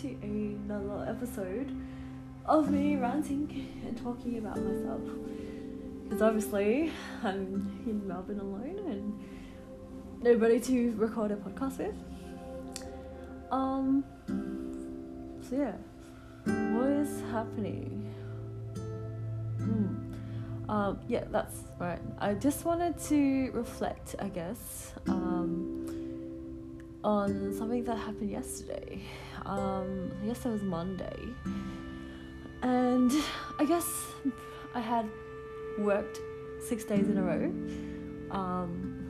to another episode of me ranting and talking about myself. Because obviously, I'm in Melbourne alone and nobody to record a podcast with. Um, so yeah, what is happening? Hmm. Um, yeah, that's right. I just wanted to reflect, I guess, um, on something that happened yesterday. Um, yesterday was Monday, and I guess I had worked six days in a row. Um,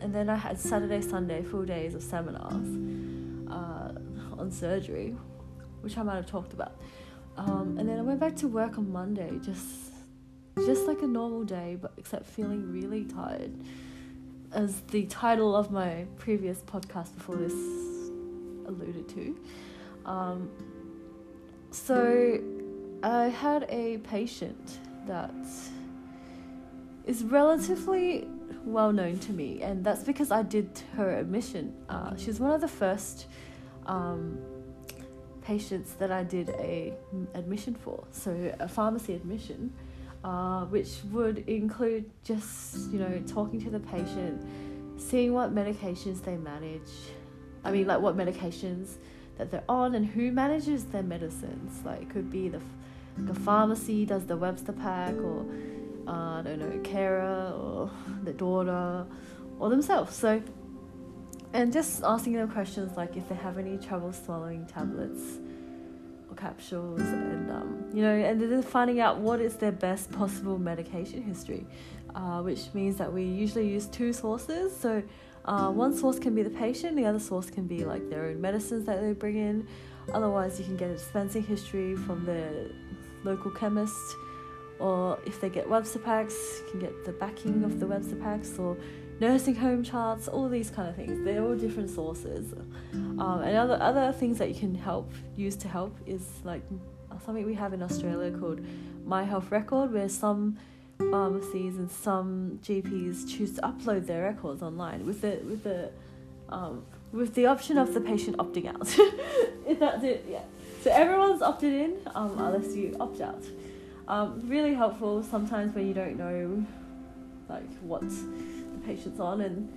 and then I had Saturday, Sunday, full days of seminars uh, on surgery, which I might have talked about. Um, and then I went back to work on Monday, just just like a normal day, but except feeling really tired. As the title of my previous podcast before this alluded to. Um, so I had a patient that is relatively well known to me, and that's because I did her admission. Uh, she's one of the first um, patients that I did a admission for, so a pharmacy admission, uh, which would include just you know talking to the patient, seeing what medications they manage. I mean, like what medications that they're on and who manages their medicines. Like it could be the the pharmacy does the Webster pack or uh, I don't know, carer or the daughter or themselves. So, and just asking them questions like if they have any trouble swallowing tablets capsules, and um, you know, and then finding out what is their best possible medication history, uh, which means that we usually use two sources. So, uh, one source can be the patient, the other source can be like their own medicines that they bring in. Otherwise, you can get a dispensing history from the local chemist or if they get Webster packs, you can get the backing of the Webster packs or nursing home charts, all these kind of things. They're all different sources. Um, and other other things that you can help use to help is like something we have in Australia called My Health Record, where some pharmacies and some GPs choose to upload their records online with the with the um, with the option of the patient opting out. if that's it, yeah. So everyone's opted in um, unless you opt out. Um, really helpful sometimes when you don't know like what patient's on, and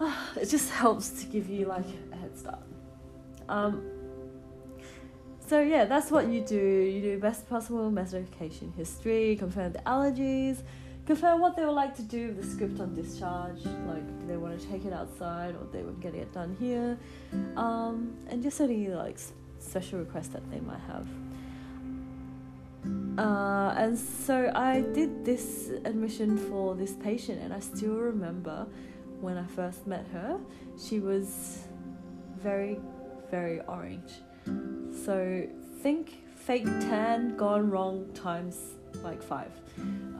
uh, it just helps to give you like a head start. Um, so yeah, that's what you do. You do best possible medication history, confirm the allergies, confirm what they would like to do with the script on discharge, like do they want to take it outside or they would get it done here, um, and just any like special requests that they might have. Uh, and so I did this admission for this patient, and I still remember when I first met her, she was very, very orange. So think fake tan gone wrong times like five.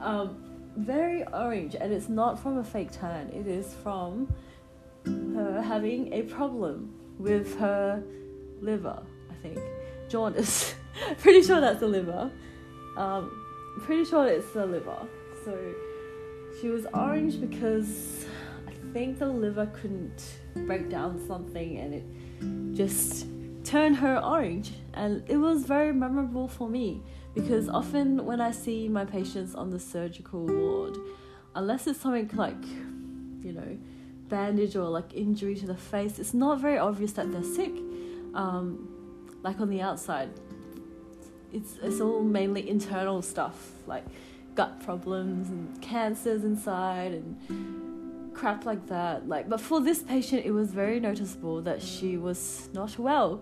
Um, very orange, and it's not from a fake tan, it is from her having a problem with her liver, I think. Jaundice. Pretty sure that's the liver. Um, pretty sure it's the liver. So she was orange because I think the liver couldn't break down something and it just turned her orange. And it was very memorable for me because often when I see my patients on the surgical ward, unless it's something like, you know, bandage or like injury to the face, it's not very obvious that they're sick. Um, like on the outside, it's it's all mainly internal stuff like gut problems and cancers inside and crap like that. Like, but for this patient, it was very noticeable that she was not well.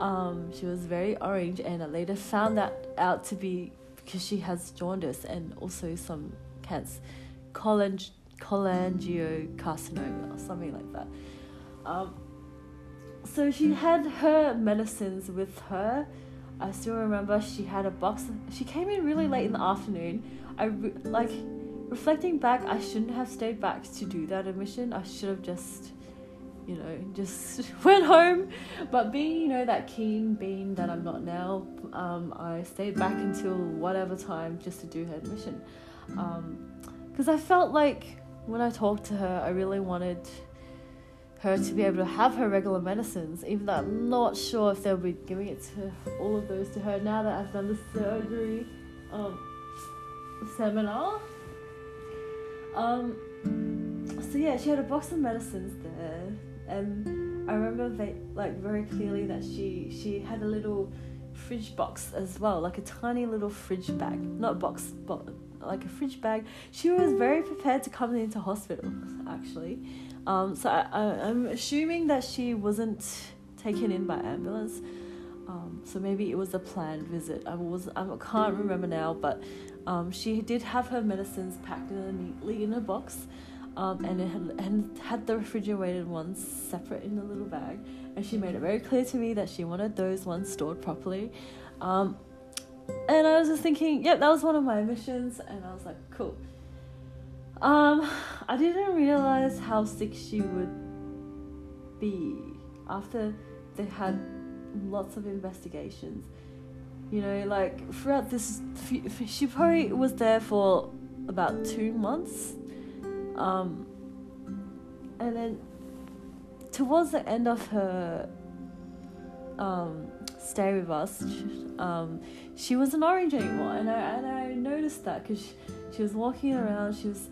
Um, she was very orange, and I later found that out to be because she has jaundice and also some cancer, cholang- cholangiocarcinoma or something like that. Um, so she had her medicines with her I still remember she had a box. She came in really late in the afternoon. I re- like reflecting back, I shouldn't have stayed back to do that admission. I should have just, you know, just went home. But being, you know, that keen being that I'm not now, um, I stayed back until whatever time just to do her admission. Because um, I felt like when I talked to her, I really wanted her to be able to have her regular medicines, even though I'm not sure if they'll be giving it to all of those to her now that I've done the surgery um, seminar. Um, so yeah, she had a box of medicines there, and I remember they, like very clearly that she she had a little fridge box as well, like a tiny little fridge bag, not box, but like a fridge bag. She was very prepared to come into hospital, actually. Um, so I, am assuming that she wasn't taken in by ambulance. Um, so maybe it was a planned visit. I was I can't remember now, but um, she did have her medicines packed neatly in a box, um, and it had and had the refrigerated ones separate in a little bag. And she made it very clear to me that she wanted those ones stored properly. Um, and I was just thinking, yep, that was one of my missions, and I was like, cool. Um, I didn't realize how sick she would be after they had lots of investigations. You know, like throughout this, she probably was there for about two months. Um, and then towards the end of her um, stay with us, she, um, she wasn't orange anymore. And I, and I noticed that because she, she was walking around, she was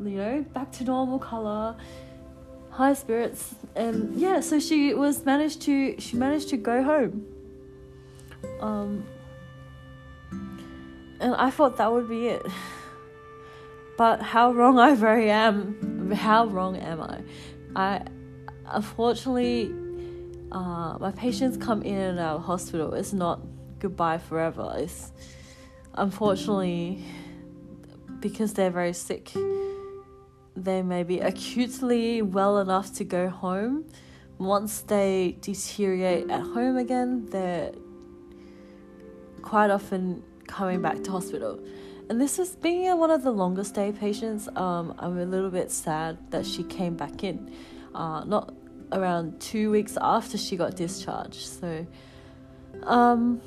you know, back to normal color, high spirits, and yeah. So she was managed to she managed to go home. Um, and I thought that would be it. But how wrong I very am. How wrong am I? I unfortunately, uh, my patients come in and out of hospital. It's not goodbye forever. It's unfortunately because they're very sick they may be acutely well enough to go home. Once they deteriorate at home again, they're quite often coming back to hospital. And this is being one of the longer stay patients. Um, I'm a little bit sad that she came back in, uh, not around two weeks after she got discharged. So, um,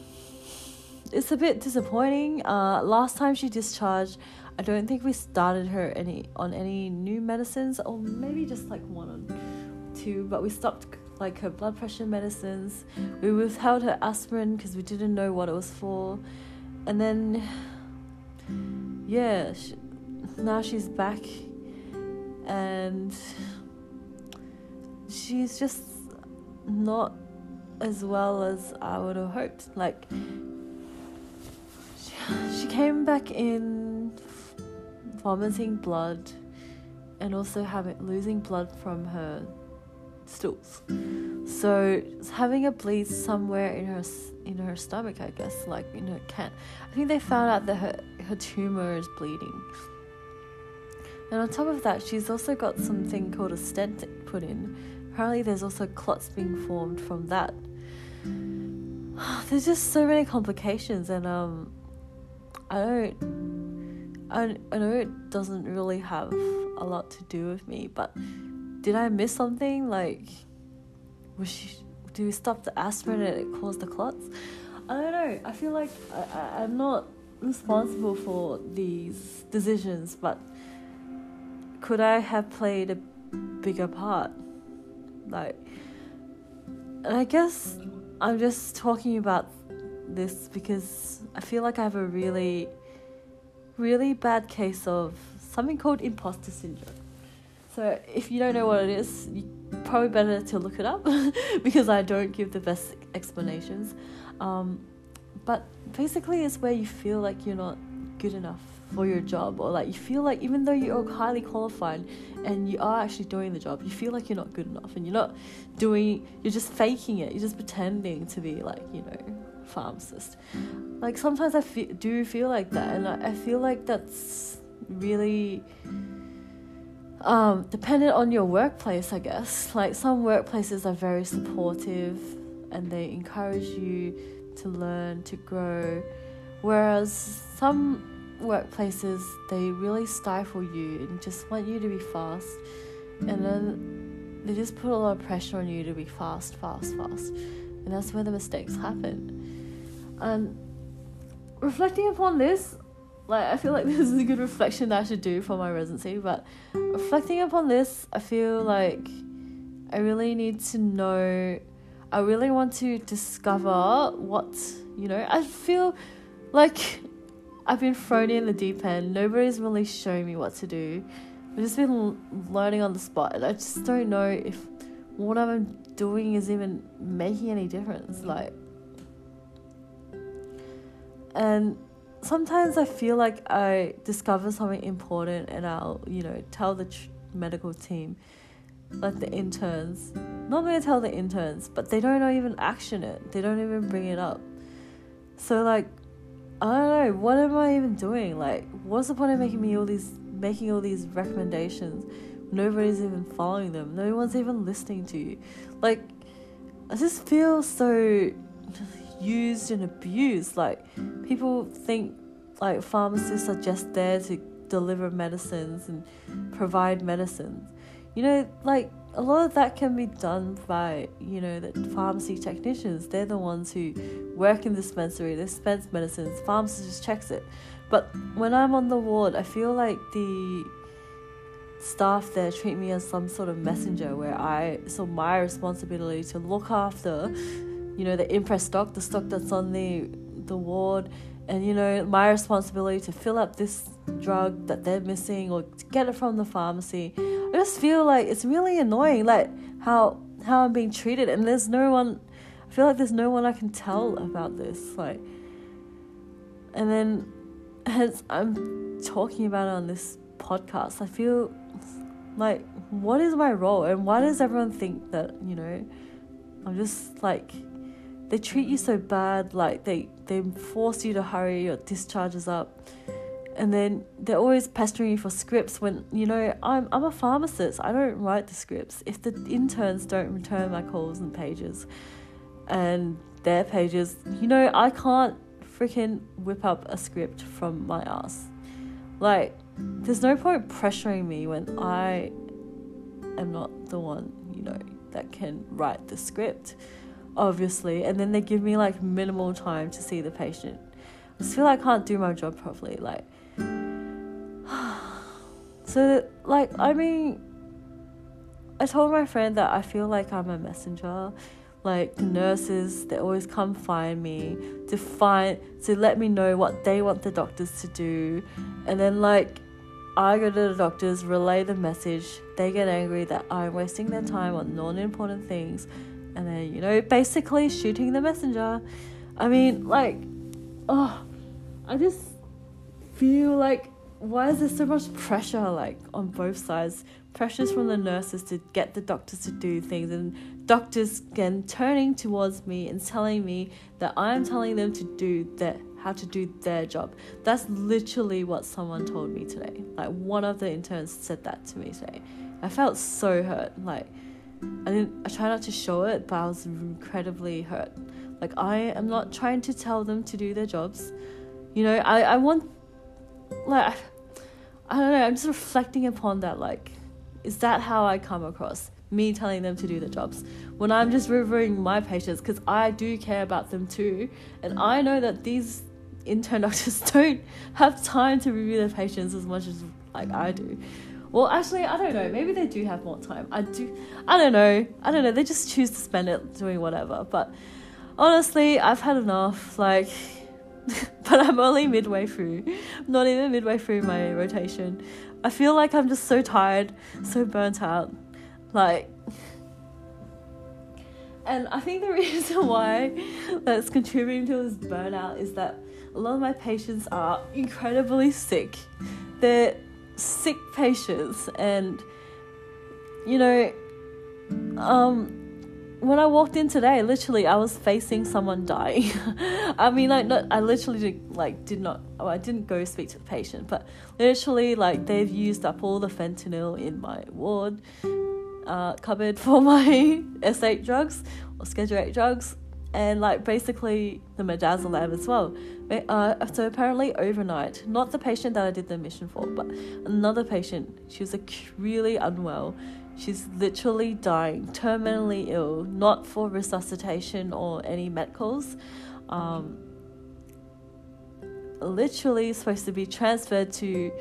it's a bit disappointing. Uh, last time she discharged, I don't think we started her any on any new medicines, or maybe just like one or two. But we stopped like her blood pressure medicines. We withheld her aspirin because we didn't know what it was for, and then yeah, she, now she's back, and she's just not as well as I would have hoped. Like she, she came back in vomiting blood, and also having losing blood from her stools. So having a bleed somewhere in her in her stomach, I guess, like in her can. I think they found out that her her tumor is bleeding. And on top of that, she's also got something called a stent put in. Apparently, there's also clots being formed from that. There's just so many complications, and um, I don't I, I know it doesn't really have a lot to do with me, but did I miss something? Like, was she, do we stop the aspirin and it caused the clots? I don't know. I feel like I, I, I'm not responsible for these decisions, but could I have played a bigger part? Like, and I guess I'm just talking about this because I feel like I have a really really bad case of something called imposter syndrome. So if you don't know what it is, you probably better to look it up because I don't give the best explanations. Um, but basically, it's where you feel like you're not good enough for your job, or like you feel like even though you're highly qualified and you are actually doing the job, you feel like you're not good enough, and you're not doing. You're just faking it. You're just pretending to be like you know pharmacist. Like sometimes I fe- do feel like that, and I, I feel like that's really um, dependent on your workplace, I guess. Like some workplaces are very supportive and they encourage you to learn, to grow, whereas some workplaces they really stifle you and just want you to be fast, and then they just put a lot of pressure on you to be fast, fast, fast, and that's where the mistakes happen. And reflecting upon this, like I feel like this is a good reflection that I should do for my residency, but reflecting upon this, I feel like I really need to know. I really want to discover what, you know, I feel like I've been thrown in the deep end. Nobody's really showing me what to do. I've just been learning on the spot, and I just don't know if what I'm doing is even making any difference. Like, and sometimes I feel like I discover something important, and I'll, you know, tell the tr- medical team, like the interns. Not gonna tell the interns, but they don't even action it. They don't even bring it up. So like, I don't know. What am I even doing? Like, what's the point of making me all these, making all these recommendations? nobody's even following them. No one's even listening to you. Like, I just feel so used and abused. Like, people think like pharmacists are just there to deliver medicines and provide medicines. You know, like a lot of that can be done by, you know, the pharmacy technicians. They're the ones who work in the dispensary, they dispense medicines, pharmacist just checks it. But when I'm on the ward, I feel like the staff there treat me as some sort of messenger where I so my responsibility to look after, you know, the imprest stock, the stock that's on the the ward, and you know, my responsibility to fill up this drug that they're missing or to get it from the pharmacy. I just feel like it's really annoying, like how how I'm being treated, and there's no one. I feel like there's no one I can tell about this, like, and then as I'm talking about it on this podcast, I feel like, what is my role? And why does everyone think that, you know, I'm just like, they treat you so bad, like, they, they force you to hurry, your discharges up. And then they're always pestering you for scripts when, you know, I'm, I'm a pharmacist. I don't write the scripts. If the interns don't return my calls and pages and their pages, you know, I can't freaking whip up a script from my ass. Like, there's no point pressuring me when I am not the one, you know, that can write the script, obviously. And then they give me like minimal time to see the patient. I just feel like I can't do my job properly. Like, so, like, I mean, I told my friend that I feel like I'm a messenger like the nurses they always come find me to find to let me know what they want the doctors to do and then like I go to the doctors, relay the message. They get angry that I'm wasting their time on non important things. And then, you know, basically shooting the messenger. I mean, like, oh, I just feel like, why is there so much pressure, like, on both sides? Pressures from the nurses to get the doctors to do things, and doctors again turning towards me and telling me that I'm telling them to do that how to do their job. That's literally what someone told me today. Like one of the interns said that to me today. I felt so hurt. Like I didn't I try not to show it, but I was incredibly hurt. Like I am not trying to tell them to do their jobs. You know, I, I want like I don't know, I'm just reflecting upon that like is that how I come across? me telling them to do the jobs when I'm just reviewing my patients because I do care about them too. And I know that these intern doctors don't have time to review their patients as much as like I do. Well, actually, I don't know. Maybe they do have more time. I do. I don't know. I don't know. They just choose to spend it doing whatever. But honestly, I've had enough. Like, but I'm only midway through. I'm not even midway through my rotation. I feel like I'm just so tired, so burnt out. Like, and I think the reason why that's contributing to this burnout is that a lot of my patients are incredibly sick. They're sick patients, and you know, um, when I walked in today, literally I was facing someone dying. I mean, like, not, I literally did, like did not. I didn't go speak to the patient, but literally, like, they've used up all the fentanyl in my ward uh, cupboard for my S8 drugs or Schedule 8 drugs, and like basically the midazolam as well. Uh, so apparently overnight, not the patient that I did the admission for, but another patient. She was like really unwell. She's literally dying, terminally ill, not for resuscitation or any medicals. Um, literally supposed to be transferred to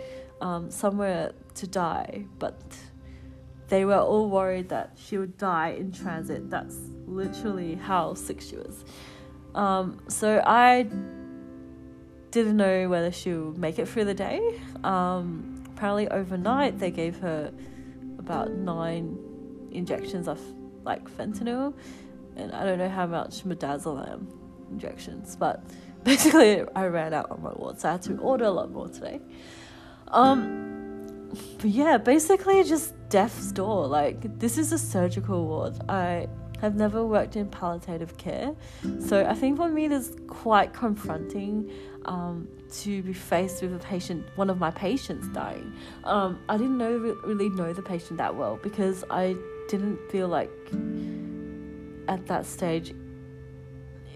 um, somewhere to die, but they were all worried that she would die in transit. That's literally how sick she was. Um, so I didn't know whether she would make it through the day. Um, apparently, overnight they gave her about nine injections of like fentanyl, and I don't know how much midazolam injections, but basically I ran out on my ward, so I had to order a lot more today. Um, but yeah, basically just death's door. Like this is a surgical ward. I have never worked in palliative care, so I think for me it's quite confronting um, to be faced with a patient, one of my patients dying. Um, I didn't know really know the patient that well because I didn't feel like at that stage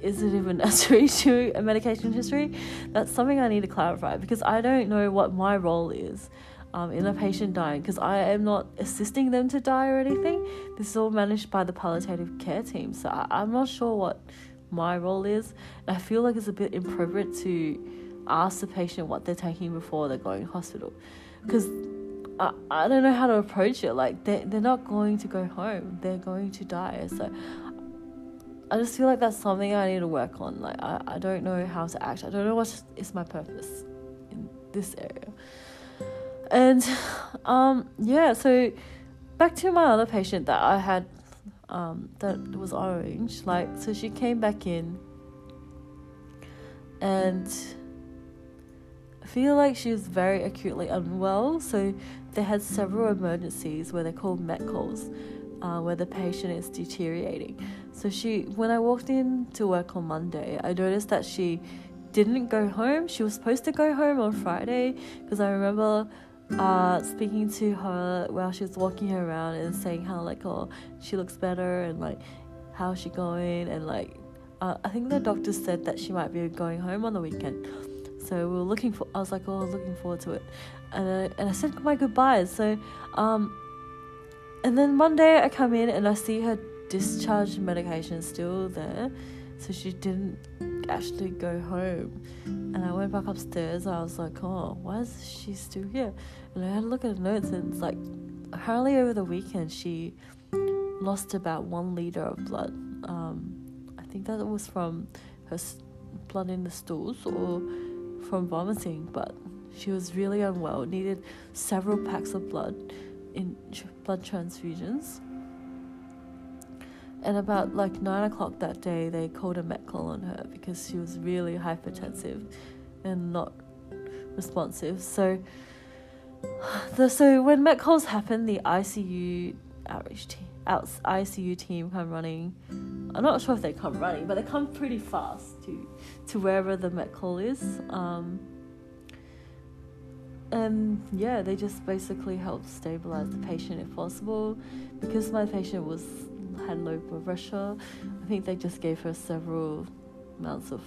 is it even necessary to a medication history? That's something I need to clarify because I don't know what my role is um, in a patient dying because I am not assisting them to die or anything. This is all managed by the palliative care team, so I, I'm not sure what my role is. And I feel like it's a bit inappropriate to ask the patient what they're taking before they're going to hospital because I, I don't know how to approach it. Like, they, they're not going to go home, they're going to die. So, I just feel like that's something I need to work on. Like, I, I don't know how to act, I don't know what is my purpose in this area. And, um, yeah, so back to my other patient that I had um, that was orange. Like, so she came back in and I feel like she was very acutely unwell. So they had several emergencies where they called met calls, uh, where the patient is deteriorating. So she, when I walked in to work on Monday, I noticed that she didn't go home. She was supposed to go home on Friday because I remember uh, speaking to her while she was walking her around and saying how like oh she looks better and like how's she going and like uh, I think the doctor said that she might be going home on the weekend. So we were looking for. I was like, oh, looking forward to it, and I, and I said my goodbyes. So, um, and then Monday I come in and I see her discharge medication still there, so she didn't actually go home. And I went back upstairs. I was like, oh, why is she still here? And I had a look at the notes, and it's like apparently over the weekend she lost about one liter of blood. Um, I think that was from her blood in the stools or from vomiting, but she was really unwell, needed several packs of blood in blood transfusions. And about like nine o'clock that day, they called a met call on her because she was really hypertensive and not responsive. So, the so when met calls happen, the ICU outreach team, out ICU team come running. I'm not sure if they come running, but they come pretty fast to to wherever the met call is. Um, and yeah, they just basically help stabilize the patient if possible. Because my patient was had low blood pressure, I think they just gave her several amounts of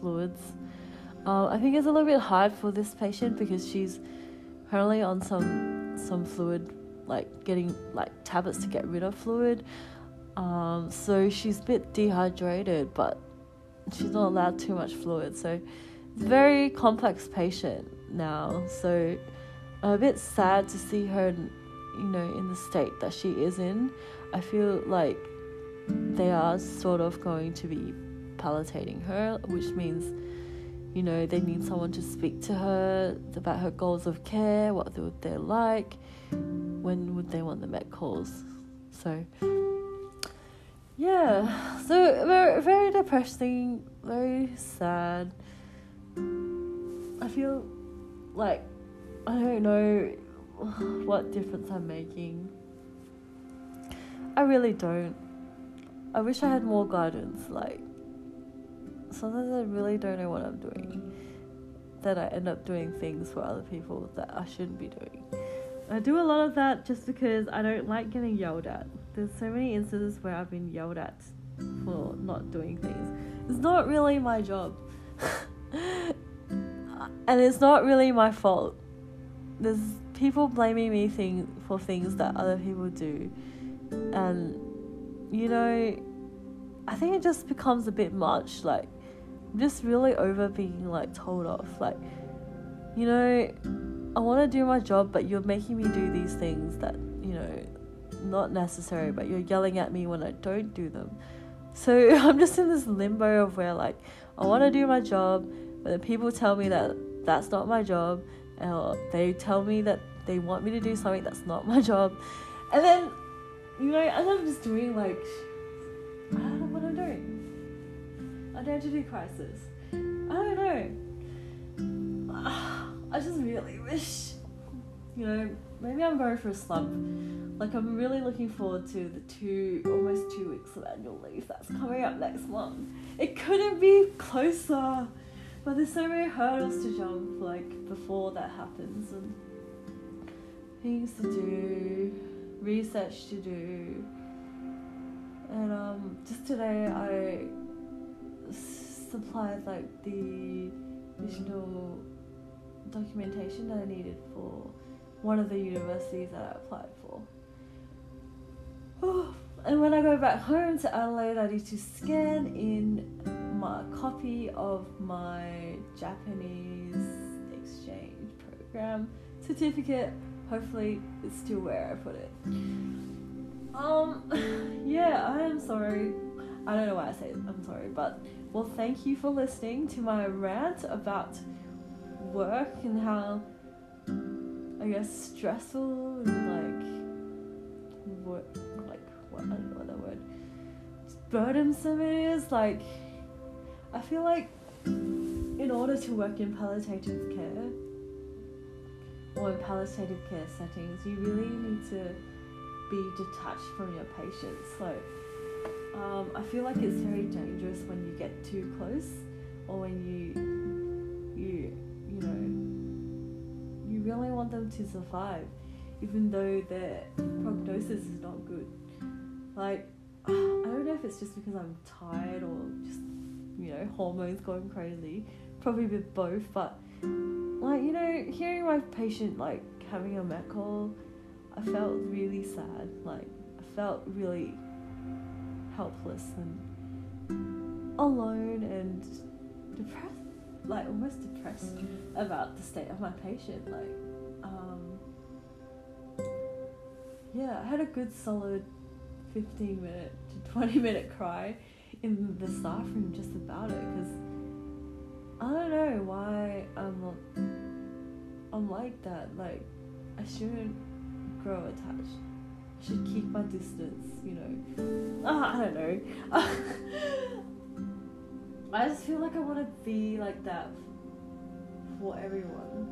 fluids. Uh, I think it's a little bit hard for this patient because she's currently on some some fluid, like getting like tablets to get rid of fluid. Um, so she's a bit dehydrated, but she's not allowed too much fluid. So it's a very complex patient now. So I'm a bit sad to see her, you know, in the state that she is in. I feel like they are sort of going to be palliating her, which means, you know, they need someone to speak to her about her goals of care, what would they like, when would they want the met calls. So, yeah, so very, very depressing, very sad. I feel like I don't know what difference I'm making. I really don't. I wish I had more guidance. Like, sometimes I really don't know what I'm doing. That I end up doing things for other people that I shouldn't be doing. I do a lot of that just because I don't like getting yelled at. There's so many instances where I've been yelled at for not doing things. It's not really my job. and it's not really my fault. There's people blaming me thing for things that other people do, and you know, I think it just becomes a bit much. Like, I'm just really over being like told off. Like, you know, I want to do my job, but you're making me do these things that you know not necessary, but you're yelling at me when I don't do them. So I'm just in this limbo of where like I want to do my job, but the people tell me that that's not my job, or they tell me that they want me to do something that's not my job, and then you know, and I'm just doing like I don't know what I'm doing. Identity crisis. I don't know. I just really wish, you know, maybe I'm going for a slump. Like I'm really looking forward to the two, almost two weeks of annual leave that's coming up next month. It couldn't be closer, but there's so many hurdles to jump like before that happens and things to do, research to do, and um, just today I supplied like the additional documentation that I needed for one of the universities that I applied for. and when I go back home to Adelaide, I need to scan in my copy of my Japanese exchange program certificate. Hopefully, it's still where I put it. Um, yeah, I am sorry. I don't know why I say I'm sorry, but well, thank you for listening to my rant about work and how I guess stressful and like what like what I don't know what that word burdensome it is. Like I feel like in order to work in palliative care or in palliative care settings, you really need to be detached from your patients. So um, I feel like it's very dangerous when you get too close or when you you you know you really want them to survive even though their prognosis is not good. Like I don't know if it's just because I'm tired or just you know hormones going crazy, probably bit both. But like you know, hearing my patient like having a met call, I felt really sad. Like I felt really helpless and alone and depressed, like almost depressed about the state of my patient. Like, um, yeah, I had a good solid 15 minute to 20 minute cry in the staff room just about it because I don't know why I'm I'm like that. Like, I shouldn't grow attached I should keep my distance, you know. Uh, I don't know. I just feel like I want to be like that for everyone.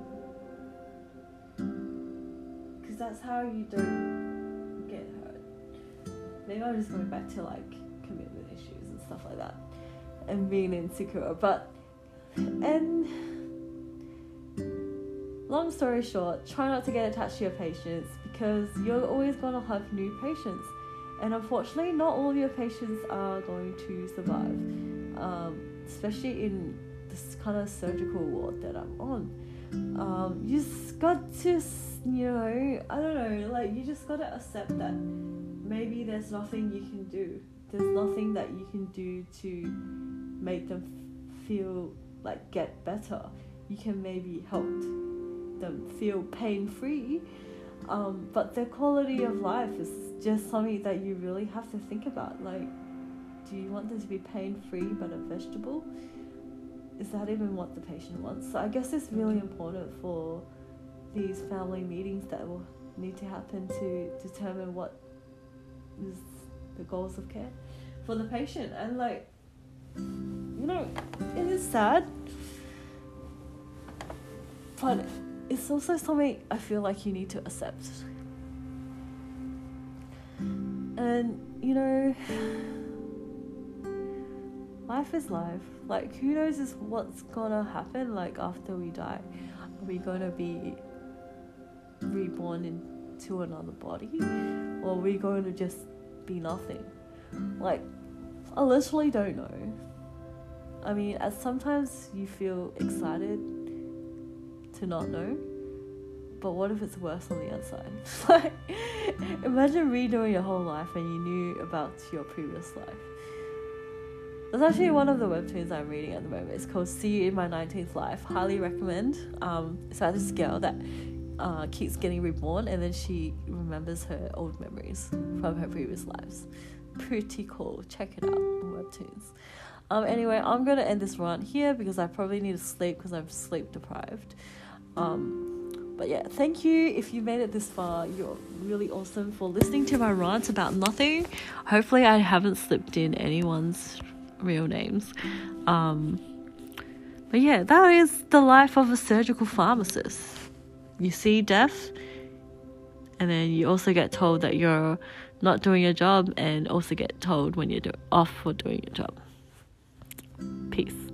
Because that's how you don't get hurt. Maybe I'm just going back to like commitment issues and stuff like that and being insecure. But, and long story short, try not to get attached to your patients because you're always going to have new patients. And unfortunately, not all of your patients are going to survive, um, especially in this kind of surgical ward that I'm on. Um, you just got to, you know, I don't know, like you just got to accept that maybe there's nothing you can do. There's nothing that you can do to make them feel like get better. You can maybe help them feel pain free um, but the quality of life is just something that you really have to think about. Like, do you want them to be pain free but a vegetable? Is that even what the patient wants? So I guess it's really important for these family meetings that will need to happen to determine what is the goals of care for the patient. And like, you know, it is sad, but it's also something I feel like you need to accept. And, you know, life is life. Like, who knows is what's gonna happen, like, after we die? Are we gonna be reborn into another body? Or are we to just be nothing? Like, I literally don't know. I mean, as sometimes you feel excited to not know. But what if it's worse on the outside? like, imagine redoing your whole life and you knew about your previous life. That's actually one of the webtoons I'm reading at the moment. It's called See You in My 19th Life. Highly recommend. Um, it's about this girl that uh, keeps getting reborn, and then she remembers her old memories from her previous lives. Pretty cool. Check it out on Webtoons. Um, anyway, I'm gonna end this rant here because I probably need to sleep because I'm sleep deprived. Um, but yeah, thank you if you made it this far. You're really awesome for listening to my rant about nothing. Hopefully, I haven't slipped in anyone's real names. Um, but yeah, that is the life of a surgical pharmacist. You see death, and then you also get told that you're not doing your job, and also get told when you're do- off for doing your job. Peace.